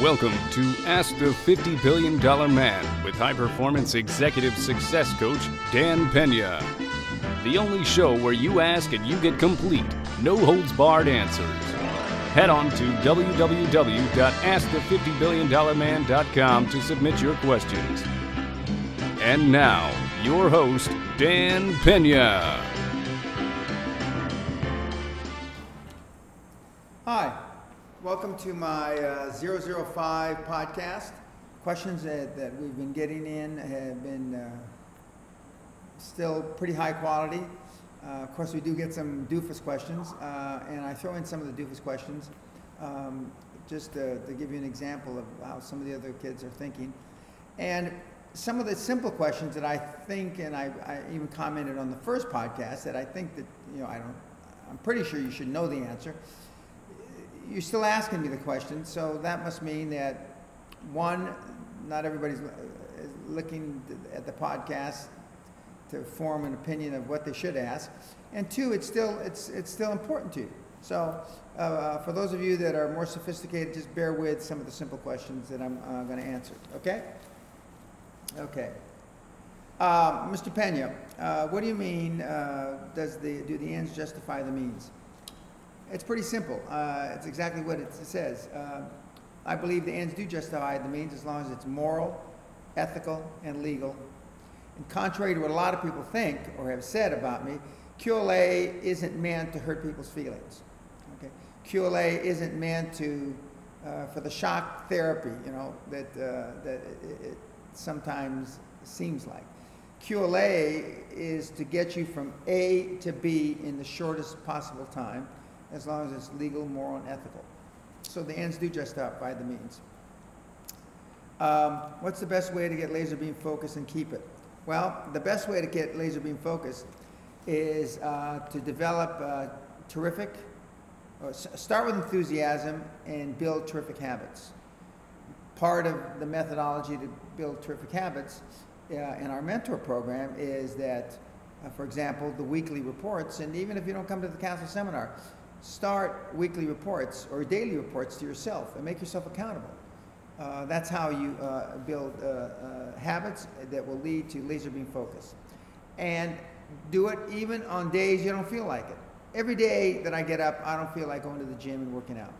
Welcome to Ask the $50 Billion Man with high performance executive success coach Dan Pena. The only show where you ask and you get complete, no holds barred answers. Head on to www.askthefifty-billion-dollar-man.com to submit your questions. And now, your host, Dan Pena. Hi, welcome to my uh, 005 podcast. Questions that, that we've been getting in have been uh, still pretty high quality. Uh, of course, we do get some doofus questions, uh, and I throw in some of the doofus questions um, just to, to give you an example of how some of the other kids are thinking. And some of the simple questions that I think, and I, I even commented on the first podcast that I think that, you know, I don't, I'm pretty sure you should know the answer. You're still asking me the question, so that must mean that, one, not everybody's uh, is looking at the podcast to form an opinion of what they should ask, and two, it's still it's it's still important to you. So, uh, for those of you that are more sophisticated, just bear with some of the simple questions that I'm uh, going to answer. Okay? Okay. Uh, Mr. Pena, uh, what do you mean? Uh, does the do the ends justify the means? It's pretty simple. Uh, it's exactly what it says. Uh, I believe the ends do justify the means as long as it's moral, ethical, and legal. And contrary to what a lot of people think or have said about me, QLA isn't meant to hurt people's feelings. Okay? QLA isn't meant to uh, for the shock therapy, you know, that uh, that it, it sometimes seems like. QLA is to get you from A to B in the shortest possible time, as long as it's legal, moral, and ethical. So the ends do justify the means. Um, what's the best way to get laser beam focus and keep it? Well, the best way to get laser beam focus is uh, to develop uh, terrific, or start with enthusiasm and build terrific habits. Part of the methodology to build terrific habits uh, in our mentor program is that, uh, for example, the weekly reports, and even if you don't come to the castle seminar, start weekly reports or daily reports to yourself and make yourself accountable. Uh, that's how you uh, build uh, uh, habits that will lead to laser beam focus. And do it even on days you don't feel like it. Every day that I get up, I don't feel like going to the gym and working out.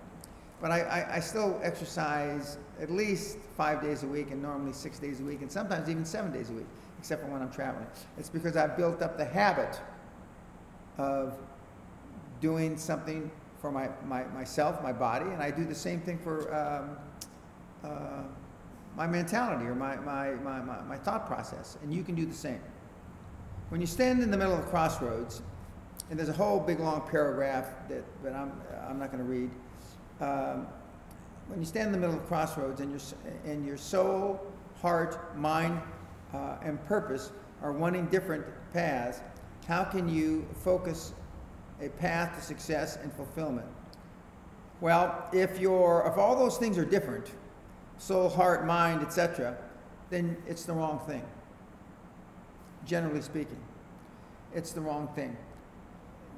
But I, I, I still exercise at least five days a week and normally six days a week and sometimes even seven days a week, except for when I'm traveling. It's because I've built up the habit of doing something for my, my, myself, my body, and I do the same thing for um, uh, my mentality or my, my, my, my, my thought process, and you can do the same. When you stand in the middle of crossroads, and there's a whole big long paragraph that, that I'm, I'm not going to read. Um, when you stand in the middle of crossroads and your, and your soul, heart, mind, uh, and purpose are wanting different paths, how can you focus a path to success and fulfillment? Well, if your if all those things are different, soul, heart, mind, etc., then it's the wrong thing. Generally speaking, it's the wrong thing.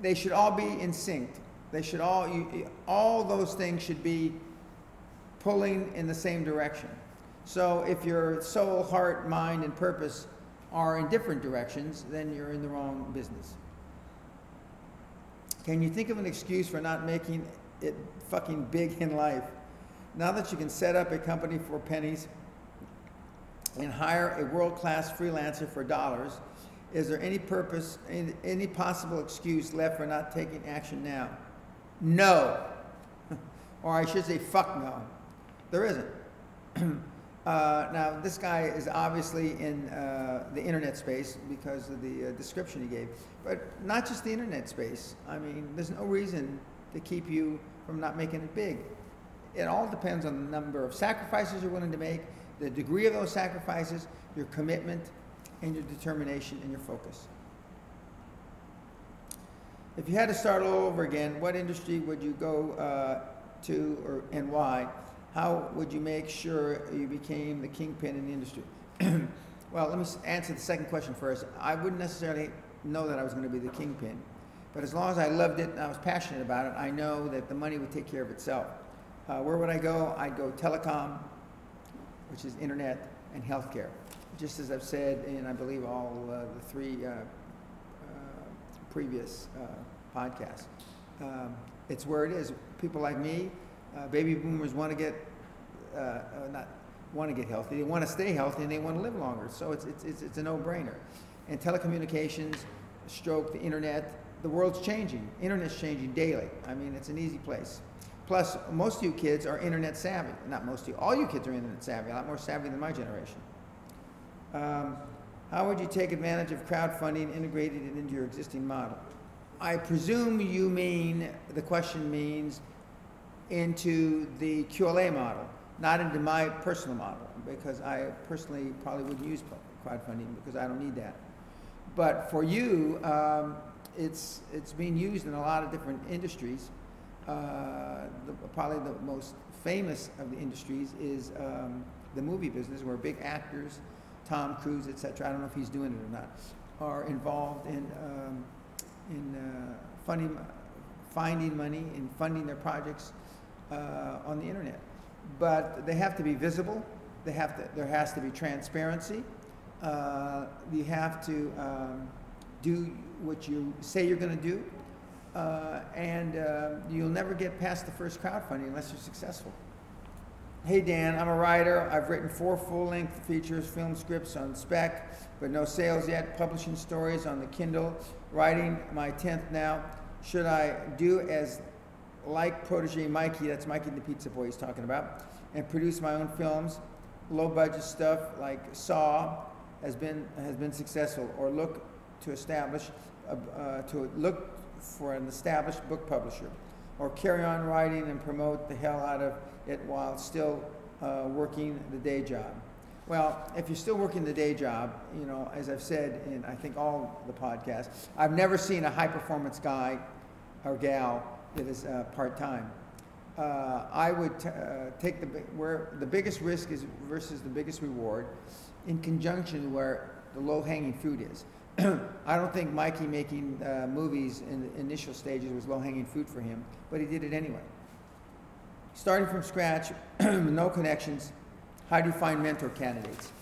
They should all be in sync. They should all you, all those things should be pulling in the same direction. So if your soul, heart, mind, and purpose are in different directions, then you're in the wrong business. Can you think of an excuse for not making it fucking big in life? Now that you can set up a company for pennies and hire a world-class freelancer for dollars, is there any purpose, any possible excuse left for not taking action now? No. or I should say, fuck no. There isn't. uh, now, this guy is obviously in uh, the internet space because of the uh, description he gave, but not just the internet space. I mean, there's no reason to keep you from not making it big. It all depends on the number of sacrifices you're willing to make, the degree of those sacrifices, your commitment, and your determination and your focus. If you had to start all over again, what industry would you go uh, to or, and why? How would you make sure you became the kingpin in the industry? well, let me answer the second question first. I wouldn't necessarily know that I was going to be the kingpin, but as long as I loved it and I was passionate about it, I know that the money would take care of itself. Uh, where would I go? I'd go telecom, which is internet, and healthcare. Just as I've said in, I believe, all uh, the three uh, uh, previous uh, podcasts. Um, it's where it is. People like me, uh, baby boomers want to get, uh, uh, not want to get healthy, they want to stay healthy and they want to live longer. So it's, it's, it's, it's a no brainer. And telecommunications, stroke, the internet, the world's changing. Internet's changing daily. I mean, it's an easy place. Plus, most of you kids are internet savvy. Not most of you, all you kids are internet savvy, a lot more savvy than my generation. Um, how would you take advantage of crowdfunding integrated it into your existing model? I presume you mean, the question means into the QLA model, not into my personal model, because I personally probably wouldn't use crowdfunding because I don't need that. But for you, um, it's, it's being used in a lot of different industries. Uh, the, probably the most famous of the industries is um, the movie business, where big actors, Tom Cruise, et cetera, I don't know if he's doing it or not, are involved in, um, in uh, funding, finding money and funding their projects uh, on the internet. But they have to be visible. They have to, there has to be transparency. Uh, you have to um, do what you say you're going to do. Uh, and uh, you'll never get past the first crowdfunding unless you're successful. Hey Dan, I'm a writer. I've written four full length features, film scripts on spec, but no sales yet. Publishing stories on the Kindle. Writing my 10th now. Should I do as like protege Mikey, that's Mikey the Pizza Boy he's talking about, and produce my own films? Low budget stuff like Saw has been, has been successful, or look to establish, uh, uh, to look for an established book publisher, or carry on writing and promote the hell out of it while still uh, working the day job. Well, if you're still working the day job, you know, as I've said in I think all the podcasts, I've never seen a high performance guy or gal that is uh, part time. Uh, I would t- uh, take the where the biggest risk is versus the biggest reward, in conjunction where the low hanging fruit is. I don't think Mikey making uh, movies in the initial stages was low hanging fruit for him, but he did it anyway. Starting from scratch, no connections, how do you find mentor candidates?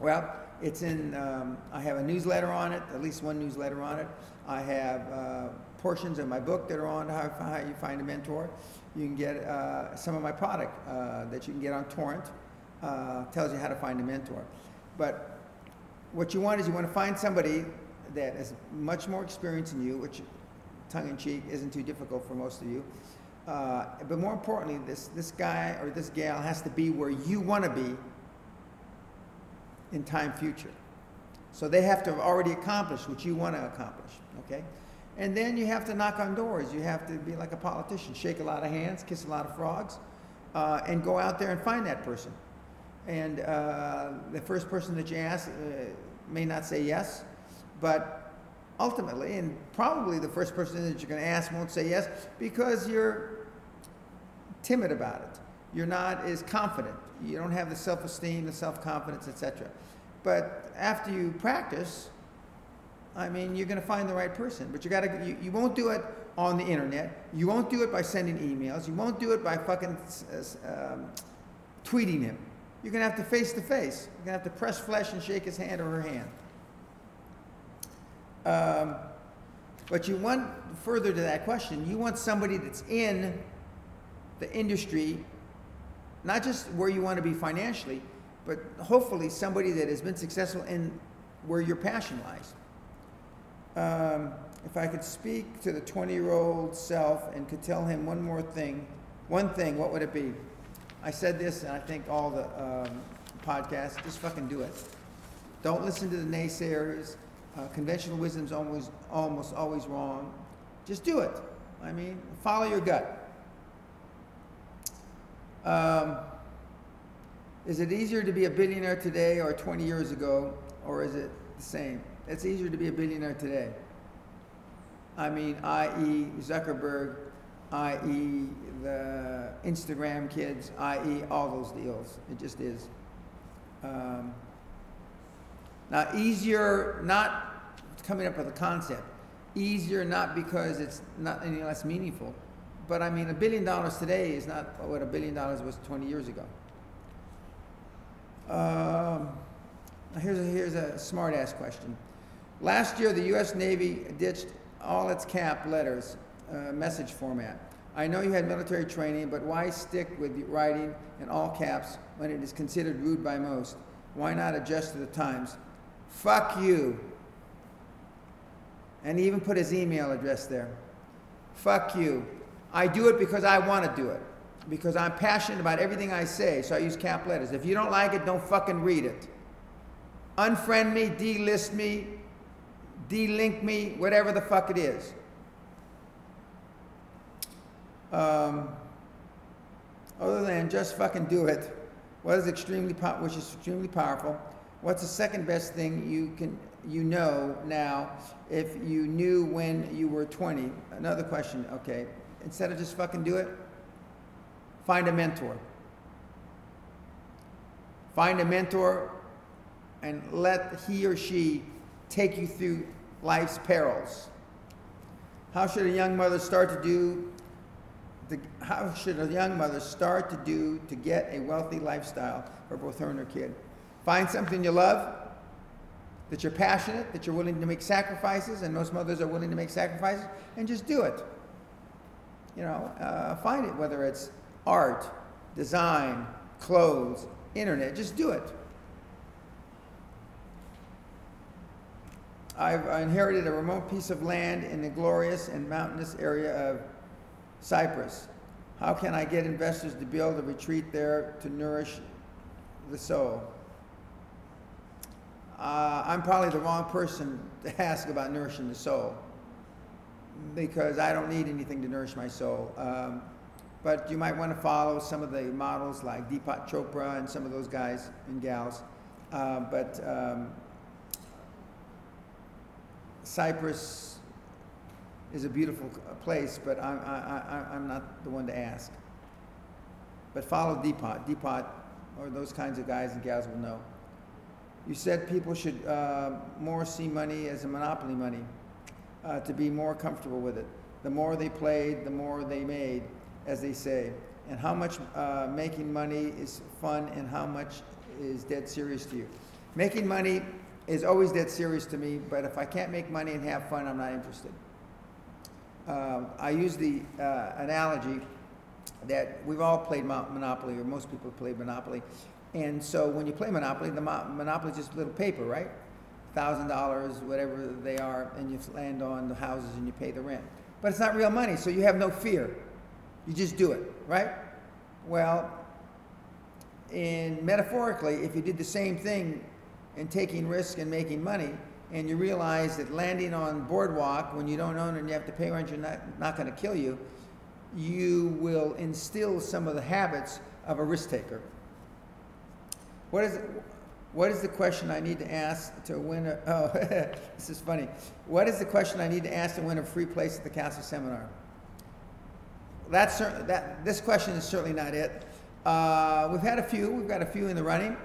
Well, it's in, um, I have a newsletter on it, at least one newsletter on it. I have uh, portions of my book that are on how, how you find a mentor. You can get uh, some of my product uh, that you can get on Torrent, uh, tells you how to find a mentor. But what you want is you want to find somebody that has much more experience than you, which tongue in cheek isn't too difficult for most of you. Uh, but more importantly, this, this guy or this gal has to be where you want to be in time future. So they have to have already accomplished what you want to accomplish, okay? And then you have to knock on doors. You have to be like a politician, shake a lot of hands, kiss a lot of frogs, uh, and go out there and find that person. And uh, the first person that you ask uh, may not say yes, but ultimately, and probably the first person that you're going to ask won't say yes because you're timid about it. You're not as confident. You don't have the self-esteem, the self-confidence, etc. But after you practice, I mean, you're going to find the right person. But you got to. You, you won't do it on the internet. You won't do it by sending emails. You won't do it by fucking um, tweeting him. You're going to have to face to face. You're going to have to press flesh and shake his hand or her hand. Um, but you want further to that question. You want somebody that's in the industry, not just where you want to be financially, but hopefully somebody that has been successful in where your passion lies. Um, if I could speak to the 20 year old self and could tell him one more thing, one thing, what would it be? I said this, and I think all the um, podcasts, just fucking do it. Don't listen to the naysayers. Uh, conventional wisdom's always, almost always wrong. Just do it. I mean, follow your gut. Um, is it easier to be a billionaire today or 20 years ago, or is it the same? It's easier to be a billionaire today. I mean, i.e., Zuckerberg, i.e., the Instagram kids, i.e., all those deals. It just is. Um, now, easier, not coming up with a concept, easier not because it's not any less meaningful, but I mean, a billion dollars today is not what a billion dollars was 20 years ago. Um, here's a, here's a smart ass question. Last year, the U.S. Navy ditched all its cap letters, uh, message format. I know you had military training, but why stick with writing in all caps when it is considered rude by most? Why not adjust to the times? Fuck you. And he even put his email address there. Fuck you. I do it because I want to do it. Because I'm passionate about everything I say, so I use cap letters. If you don't like it, don't fucking read it. Unfriend me, delist me, delink me, whatever the fuck it is. Um, other than just fucking do it, what is extremely po- which is extremely powerful. What's the second best thing you can you know now if you knew when you were 20? Another question. Okay, instead of just fucking do it, find a mentor. Find a mentor and let he or she take you through life's perils. How should a young mother start to do the, how should a young mother start to do to get a wealthy lifestyle for both her and her kid? Find something you love, that you're passionate, that you're willing to make sacrifices, and most mothers are willing to make sacrifices, and just do it. You know, uh, find it, whether it's art, design, clothes, internet, just do it. I've inherited a remote piece of land in the glorious and mountainous area of Cyprus. How can I get investors to build a retreat there to nourish the soul? Uh, I'm probably the wrong person to ask about nourishing the soul because I don't need anything to nourish my soul. Um, but you might want to follow some of the models like Deepak Chopra and some of those guys and gals. Uh, but um, Cyprus is a beautiful place, but I'm, I, I'm not the one to ask. But follow Deepak. Deepak, or those kinds of guys and gals will know. You said people should uh, more see money as a monopoly money, uh, to be more comfortable with it. The more they played, the more they made, as they say. And how much uh, making money is fun and how much is dead serious to you. Making money is always dead serious to me, but if I can't make money and have fun, I'm not interested. Um, I use the uh, analogy that we've all played Monopoly, or most people played Monopoly. And so when you play Monopoly, the mo- Monopoly is just little paper, right? Thousand dollars, whatever they are, and you land on the houses and you pay the rent. But it's not real money, so you have no fear. You just do it, right? Well, in metaphorically, if you did the same thing in taking risk and making money, and you realize that landing on boardwalk when you don't own it and you have to pay rent, you're not, not going to kill you, you will instill some of the habits of a risk taker. What is, what is the question I need to ask to win a, oh, this is funny. What is the question I need to ask to win a free place at the Castle Seminar? That's, that, this question is certainly not it. Uh, we've had a few, we've got a few in the running.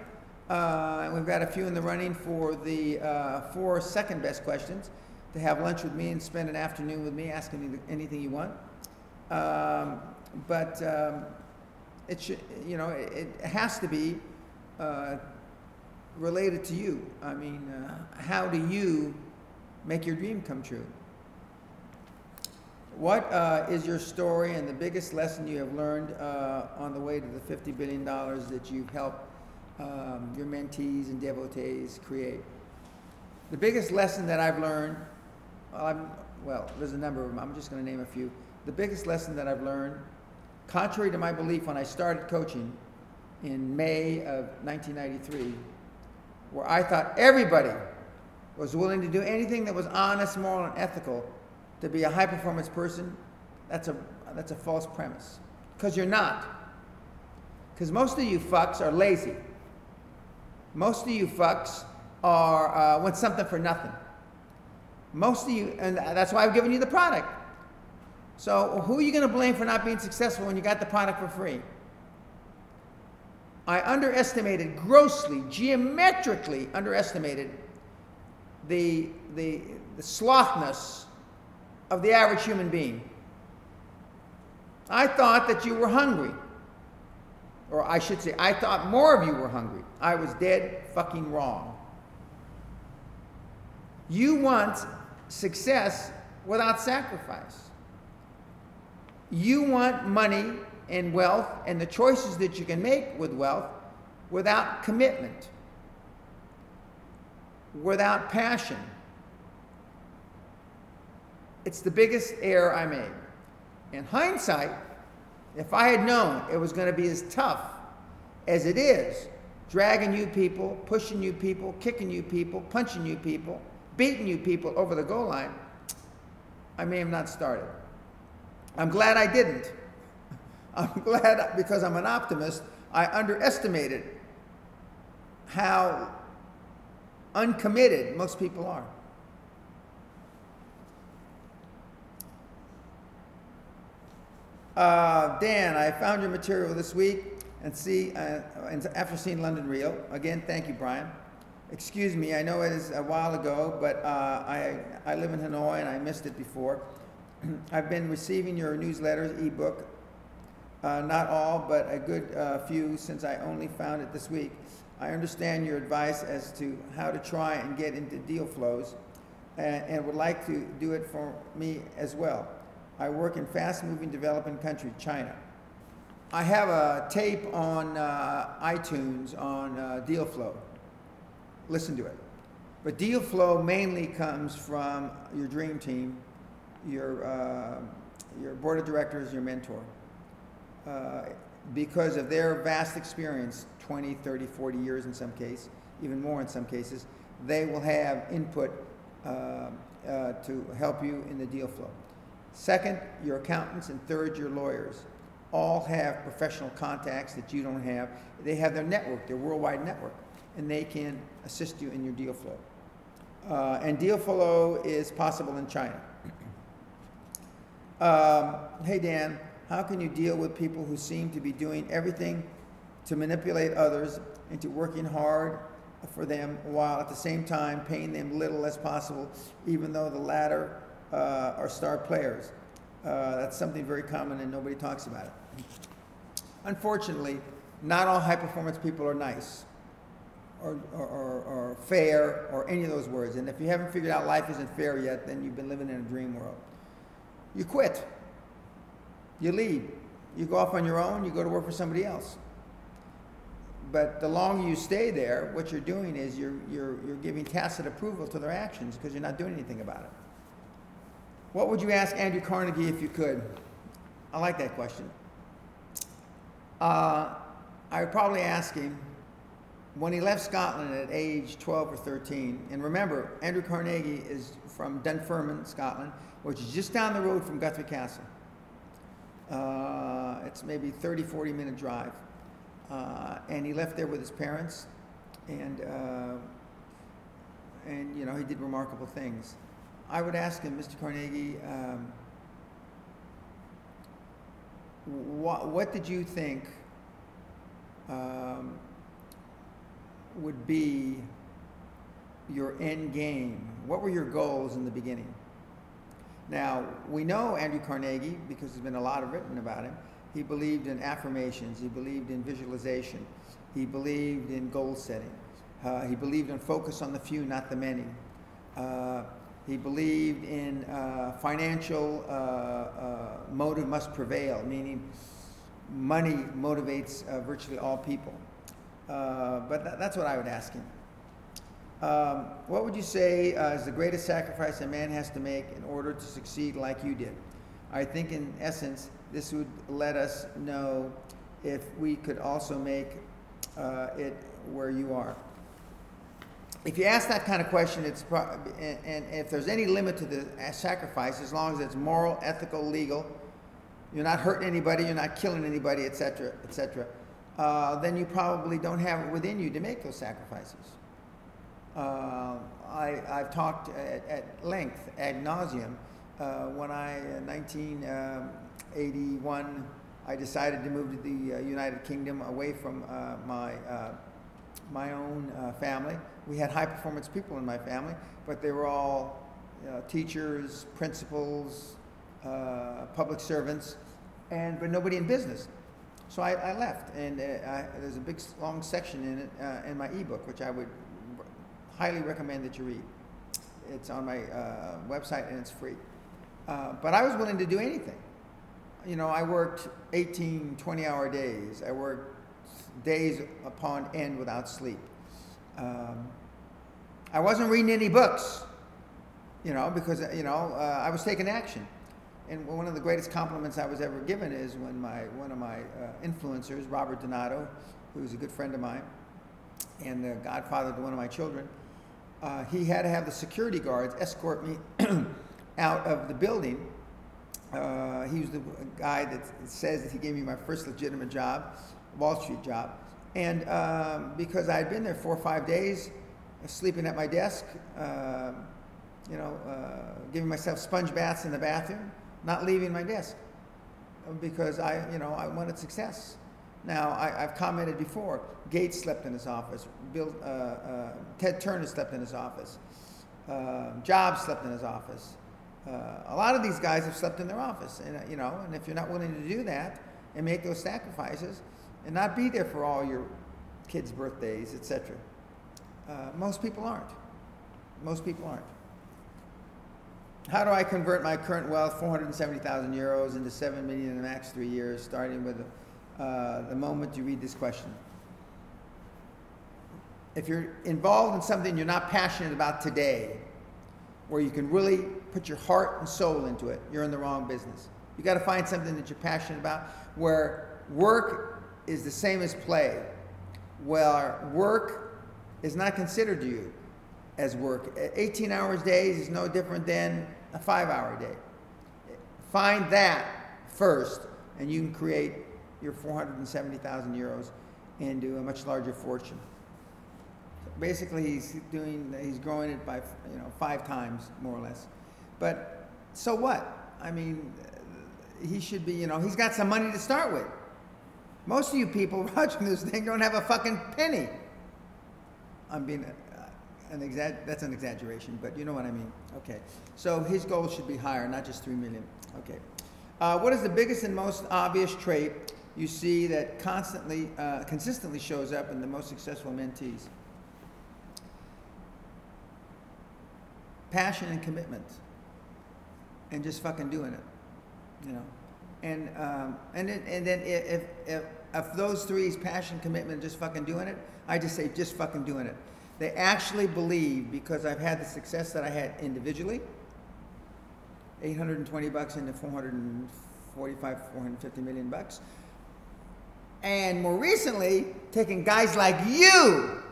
Uh, and we've got a few in the running for the uh, four second best questions to have lunch with me and spend an afternoon with me asking anything you want. Um, but um, it should, you know, it, it has to be uh, related to you. I mean, uh, how do you make your dream come true? What uh, is your story and the biggest lesson you have learned uh, on the way to the $50 billion that you've helped um, your mentees and devotees create. The biggest lesson that I've learned, well, well, there's a number of them, I'm just going to name a few. The biggest lesson that I've learned, contrary to my belief when I started coaching in May of 1993, where I thought everybody was willing to do anything that was honest, moral, and ethical to be a high performance person, that's a, that's a false premise. Because you're not. Because most of you fucks are lazy. Most of you fucks are uh, want something for nothing. Most of you, and that's why I've given you the product. So who are you going to blame for not being successful when you got the product for free? I underestimated grossly, geometrically underestimated the, the, the slothness of the average human being. I thought that you were hungry. Or I should say, I thought more of you were hungry. I was dead fucking wrong. You want success without sacrifice. You want money and wealth and the choices that you can make with wealth without commitment, without passion. It's the biggest error I made. In hindsight, if I had known it was going to be as tough as it is, dragging you people, pushing you people, kicking you people, punching you people, beating you people over the goal line, I may have not started. I'm glad I didn't. I'm glad because I'm an optimist, I underestimated how uncommitted most people are. Uh, Dan, I found your material this week and see, uh, and after seeing London Real, again, thank you, Brian. Excuse me, I know it is a while ago, but uh, I, I live in Hanoi and I missed it before. I've been receiving your newsletters, ebook, uh, not all, but a good uh, few since I only found it this week. I understand your advice as to how to try and get into deal flows and, and would like to do it for me as well. I work in fast moving developing country, China. I have a tape on uh, iTunes on uh, deal flow. Listen to it. But deal flow mainly comes from your dream team, your, uh, your board of directors, your mentor. Uh, because of their vast experience 20, 30, 40 years in some case, even more in some cases they will have input uh, uh, to help you in the deal flow. Second, your accountants, and third, your lawyers. All have professional contacts that you don't have. They have their network, their worldwide network, and they can assist you in your deal flow. Uh, and deal flow is possible in China. um, hey, Dan, how can you deal with people who seem to be doing everything to manipulate others into working hard for them while at the same time paying them little as possible, even though the latter uh, are star players. Uh, that's something very common and nobody talks about it. Unfortunately, not all high performance people are nice or, or, or, or fair or any of those words. And if you haven't figured out life isn't fair yet, then you've been living in a dream world. You quit. You leave. You go off on your own, you go to work for somebody else. But the longer you stay there, what you're doing is you're, you're, you're giving tacit approval to their actions because you're not doing anything about it. What would you ask Andrew Carnegie if you could? I like that question. Uh, I would probably ask him when he left Scotland at age 12 or 13, and remember, Andrew Carnegie is from Dunfermline, Scotland, which is just down the road from Guthrie Castle. Uh, it's maybe 30, 40 minute drive. Uh, and he left there with his parents, and, uh, and you know, he did remarkable things. I would ask him, Mr. Carnegie, um, what, what did you think um, would be your end game? What were your goals in the beginning? Now, we know Andrew Carnegie because there's been a lot of written about him. He believed in affirmations, he believed in visualization, he believed in goal setting, uh, he believed in focus on the few, not the many. Uh, he believed in uh, financial uh, uh, motive must prevail, meaning money motivates uh, virtually all people. Uh, but th- that's what I would ask him. Um, what would you say uh, is the greatest sacrifice a man has to make in order to succeed like you did? I think, in essence, this would let us know if we could also make it where you are if you ask that kind of question, it's pro- and, and if there's any limit to the sacrifice, as long as it's moral, ethical, legal, you're not hurting anybody, you're not killing anybody, etc., etc., uh, then you probably don't have it within you to make those sacrifices. Uh, I, I've talked at, at length, ad nauseum, uh, when I, in 1981, um, I decided to move to the uh, United Kingdom away from uh, my, uh, my own family we had high performance people in my family, but they were all you know, teachers, principals, uh, public servants, and but nobody in business. So I, I left, and uh, I, there's a big long section in it uh, in my ebook, which I would highly recommend that you read. It's on my uh, website and it's free. Uh, but I was willing to do anything. You know, I worked 18, 20 hour days. I worked days upon end without sleep. Um, I wasn't reading any books, you know, because, you know, uh, I was taking action. And one of the greatest compliments I was ever given is when my, one of my uh, influencers, Robert Donato, who's a good friend of mine and the godfather to one of my children, uh, he had to have the security guards escort me out of the building. Uh, he was the guy that says that he gave me my first legitimate job, Wall Street job. And um, because I had been there four or five days, sleeping at my desk, uh, you know, uh, giving myself sponge baths in the bathroom, not leaving my desk because I, you know, I wanted success. Now, I, I've commented before. Gates slept in his office. Bill, uh, uh, Ted Turner slept in his office. Uh, Jobs slept in his office. Uh, a lot of these guys have slept in their office, and uh, you know, and if you're not willing to do that and make those sacrifices, and not be there for all your kids' birthdays, etc., uh, most people aren't. Most people aren't. How do I convert my current wealth, 470,000 euros, into 7 million in the next three years, starting with uh, the moment you read this question? If you're involved in something you're not passionate about today, where you can really put your heart and soul into it, you're in the wrong business. You got to find something that you're passionate about, where work is the same as play, where work is not considered to you as work. 18 hours days is no different than a five hour day. Find that first, and you can create your 470,000 euros into a much larger fortune. Basically, he's doing, he's growing it by, you know, five times more or less. But so what? I mean, he should be, you know, he's got some money to start with. Most of you people watching this thing don't have a fucking penny. I'm being uh, an exa- that's an exaggeration, but you know what I mean. Okay. So his goal should be higher, not just 3 million. Okay. Uh, what is the biggest and most obvious trait you see that constantly, uh, consistently shows up in the most successful mentees? Passion and commitment, and just fucking doing it, you know. And um, and then, and then if, if if those three is passion, commitment, just fucking doing it, I just say just fucking doing it. They actually believe because I've had the success that I had individually. 820 bucks into 445, 450 million bucks. And more recently, taking guys like you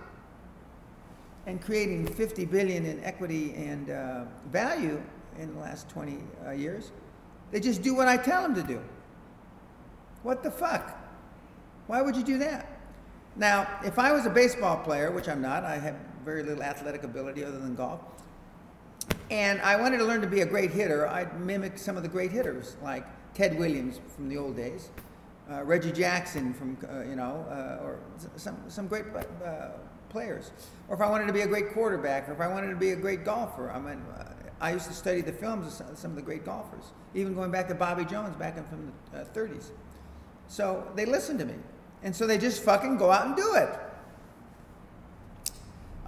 and creating 50 billion in equity and uh, value in the last 20 uh, years. They just do what I tell them to do. What the fuck? Why would you do that? Now, if I was a baseball player, which I'm not, I have very little athletic ability other than golf, and I wanted to learn to be a great hitter, I'd mimic some of the great hitters, like Ted Williams from the old days, uh, Reggie Jackson from, uh, you know, uh, or some, some great uh, players. Or if I wanted to be a great quarterback, or if I wanted to be a great golfer, I mean, uh, I used to study the films of some, of the great golfers, even going back to Bobby Jones back in from the uh, 30s. So they listen to me. And so they just fucking go out and do it.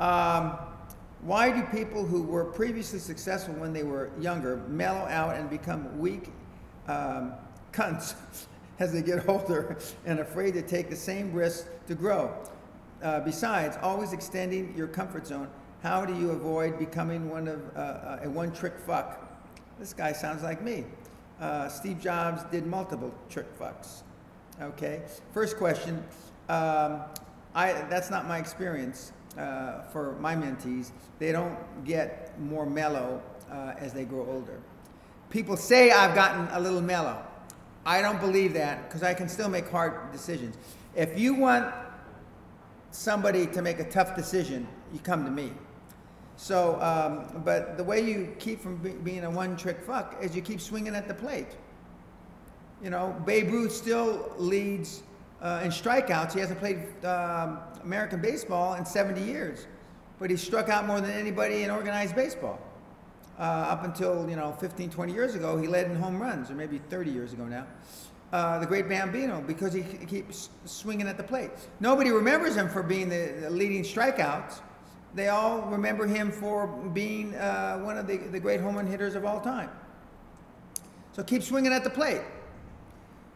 Um, why do people who were previously successful when they were younger mellow out and become weak um, cunts as they get older and afraid to take the same risks to grow? Uh, besides, always extending your comfort zone, how do you avoid becoming one of uh, a one trick fuck? This guy sounds like me. Uh, Steve Jobs did multiple trick fucks. Okay. First question. Um, I, that's not my experience uh, for my mentees. They don't get more mellow uh, as they grow older. People say I've gotten a little mellow. I don't believe that because I can still make hard decisions. If you want somebody to make a tough decision, you come to me. So, um, but the way you keep from be- being a one-trick fuck is you keep swinging at the plate. You know, Babe Ruth still leads uh, in strikeouts. He hasn't played um, American baseball in 70 years, but he struck out more than anybody in organized baseball. Uh, up until, you know, 15, 20 years ago, he led in home runs, or maybe 30 years ago now. uh, the great Bambino because he, he keeps swinging at the plate. Nobody remembers him for being the, the leading strikeouts. They all remember him for being uh, one of the, the great home run hitters of all time. So keep swinging at the plate.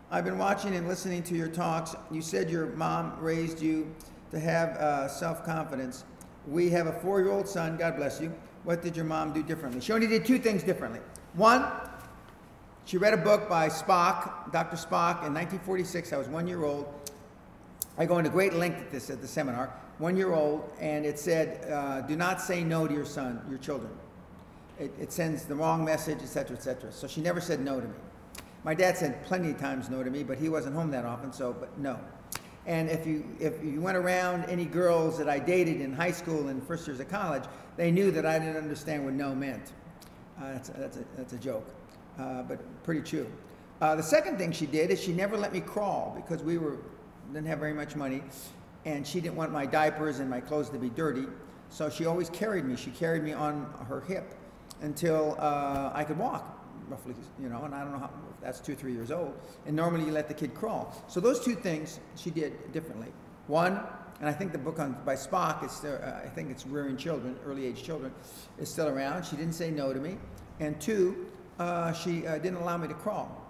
I've been watching and listening to your talks. You said your mom raised you to have uh, self confidence. We have a four year old son, God bless you. What did your mom do differently? She only did two things differently. One, she read a book by Spock, Dr. Spock, in 1946. I was one year old. I go into great length at this at the seminar. One year old, and it said, uh, "Do not say no to your son, your children. It, it sends the wrong message, etc., etc." So she never said no to me. My dad said plenty of times no to me, but he wasn't home that often, so but no. And if you if you went around any girls that I dated in high school and first years of college, they knew that I didn't understand what no meant. Uh, that's, that's, a, that's a joke uh, but pretty true. Uh, the second thing she did is she never let me crawl because we were didn't have very much money, and she didn't want my diapers and my clothes to be dirty. So she always carried me. She carried me on her hip until uh, I could walk, roughly, you know. And I don't know how that's two, three years old. And normally you let the kid crawl. So those two things she did differently. One, and I think the book on by Spock is still, uh, I think it's rearing children, early age children, is still around. She didn't say no to me. And two, uh, she uh, didn't allow me to crawl.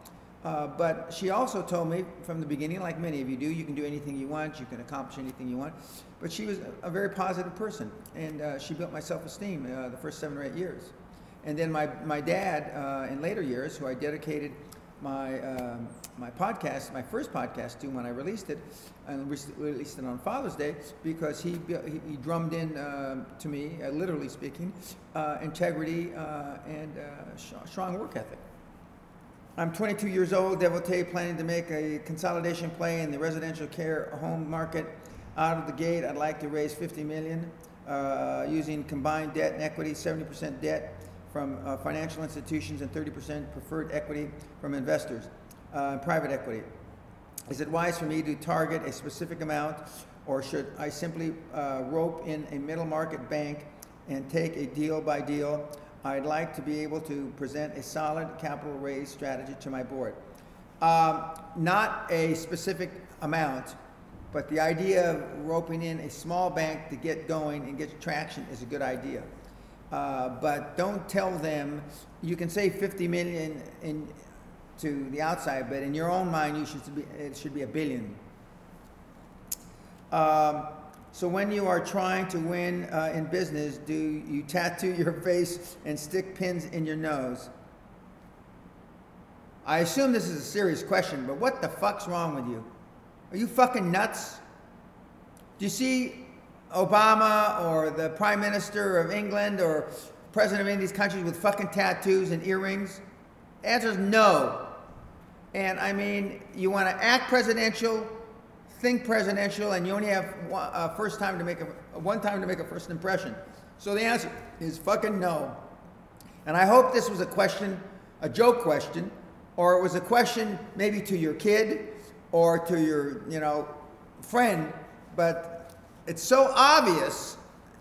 Uh, but she also told me from the beginning, like many of you do, you can do anything you want, you can accomplish anything you want. But she was a, a very positive person, and uh, she built my self esteem uh, the first seven or eight years. And then my, my dad, uh, in later years, who I dedicated my, um, my podcast, my first podcast to when I released it, and released it on Father's Day because he, he, he drummed in uh, to me, uh, literally speaking, integrity and uh, strong work ethic. I'm 22 years old, devotee, planning to make a consolidation play in the residential care home market. Out of the gate, I'd like to raise 50 million uh, using combined debt and equity, 70% debt from financial institutions and 30% preferred equity from investors, private equity. Is it wise for me to target a specific amount, or should I simply uh, rope in a middle market bank and take a deal by deal? I'd like to be able to present a solid capital raise strategy to my board. Um, not a specific amount, but the idea of roping in a small bank to get going and get traction is a good idea. Uh, but don't tell them you can say 50 million in to the outside, but in your own mind, you should be, it should be a billion. Um, so when you are trying to win uh, in business, do you tattoo your face and stick pins in your nose? I assume this is a serious question, but what the fuck's wrong with you? Are you fucking nuts? Do you see Obama or the Prime Minister of England or President of any of these countries with fucking tattoos and earrings? The answer is no. And I mean, you want to act presidential, think presidential, and you only have one, uh, first time to make a one time to make a first impression. So the answer is fucking no. And I hope this was a question, a joke question, or it was a question maybe to your kid or to your, you know, friend. But it's so obvious,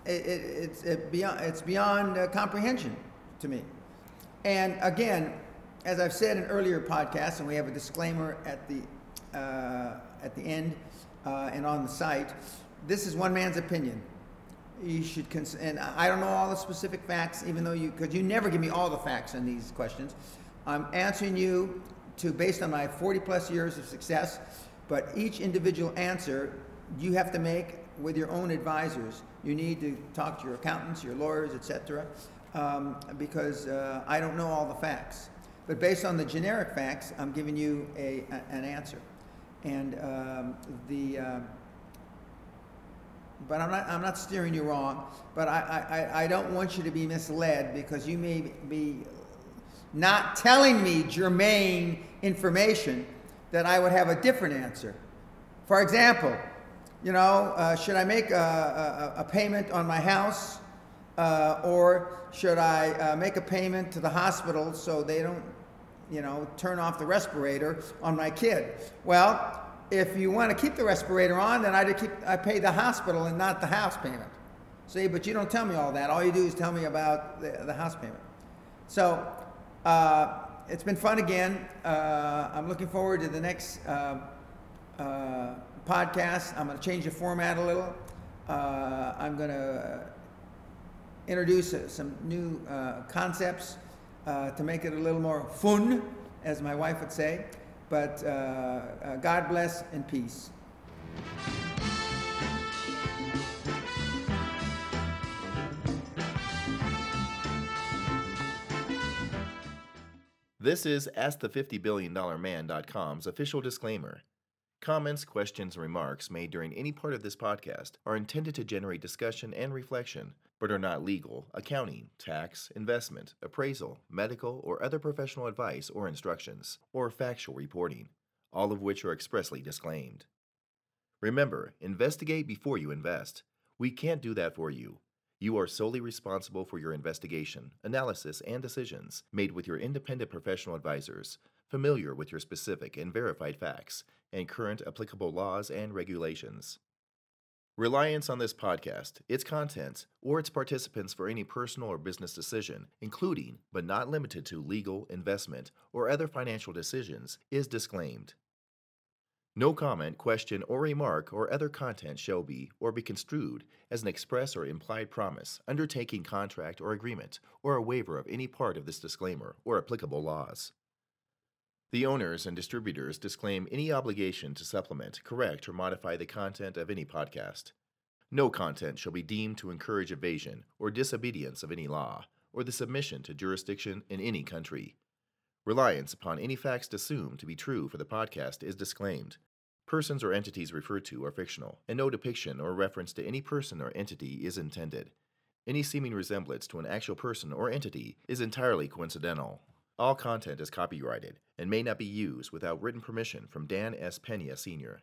it, it, it's, it beyond, it's beyond uh, comprehension to me. And again, as I've said in earlier podcasts, and we have a disclaimer at the uh, at the end uh, and on the site, this is one man's opinion. You should, cons- and I don't know all the specific facts, even though you, because you never give me all the facts on these questions. I'm answering you to based on my 40 plus years of success, but each individual answer you have to make with your own advisors. You need to talk to your accountants, your lawyers, etc., um, because uh, I don't know all the facts. But based on the generic facts, I'm giving you a, a an answer. And um, the, uh, but I'm not, I'm not steering you wrong, but I, I, I don't want you to be misled because you may be not telling me germane information that I would have a different answer. For example, you know, uh, should I make a, a, a, payment on my house uh, or should I uh, make a payment to the hospital so they don't you know, turn off the respirator on my kid. Well, if you want to keep the respirator on, then I keep I pay the hospital and not the house payment. See, but you don't tell me all that. All you do is tell me about the, the house payment. So, uh, it's been fun again. Uh, I'm looking forward to the next uh, uh, podcast. I'm going to change the format a little. Uh, I'm going to introduce uh, some new concepts uh, to make it a little more fun, as my wife would say. But uh, uh, God bless and peace. This is AskThe50BillionDollarMan.com's official disclaimer. Comments, questions, and remarks made during any part of this podcast are intended to generate discussion and reflection, but are not legal, accounting, tax, investment, appraisal, medical, or other professional advice or instructions, or factual reporting, all of which are expressly disclaimed. Remember, investigate before you invest. We can't do that for you. You are solely responsible for your investigation, analysis, and decisions made with your independent professional advisors, familiar with your specific and verified facts, and current applicable laws and regulations. Reliance on this podcast, its contents, or its participants for any personal or business decision, including but not limited to legal, investment, or other financial decisions, is disclaimed. No comment, question, or remark or other content shall be or be construed as an express or implied promise, undertaking, contract, or agreement, or a waiver of any part of this disclaimer or applicable laws. The owners and distributors disclaim any obligation to supplement, correct, or modify the content of any podcast. No content shall be deemed to encourage evasion or disobedience of any law, or the submission to jurisdiction in any country. Reliance upon any facts assumed to be true for the podcast is disclaimed. Persons or entities referred to are fictional, and no depiction or reference to any person or entity is intended. Any seeming resemblance to an actual person or entity is entirely coincidental. All content is copyrighted and may not be used without written permission from Dan S. Pena Sr.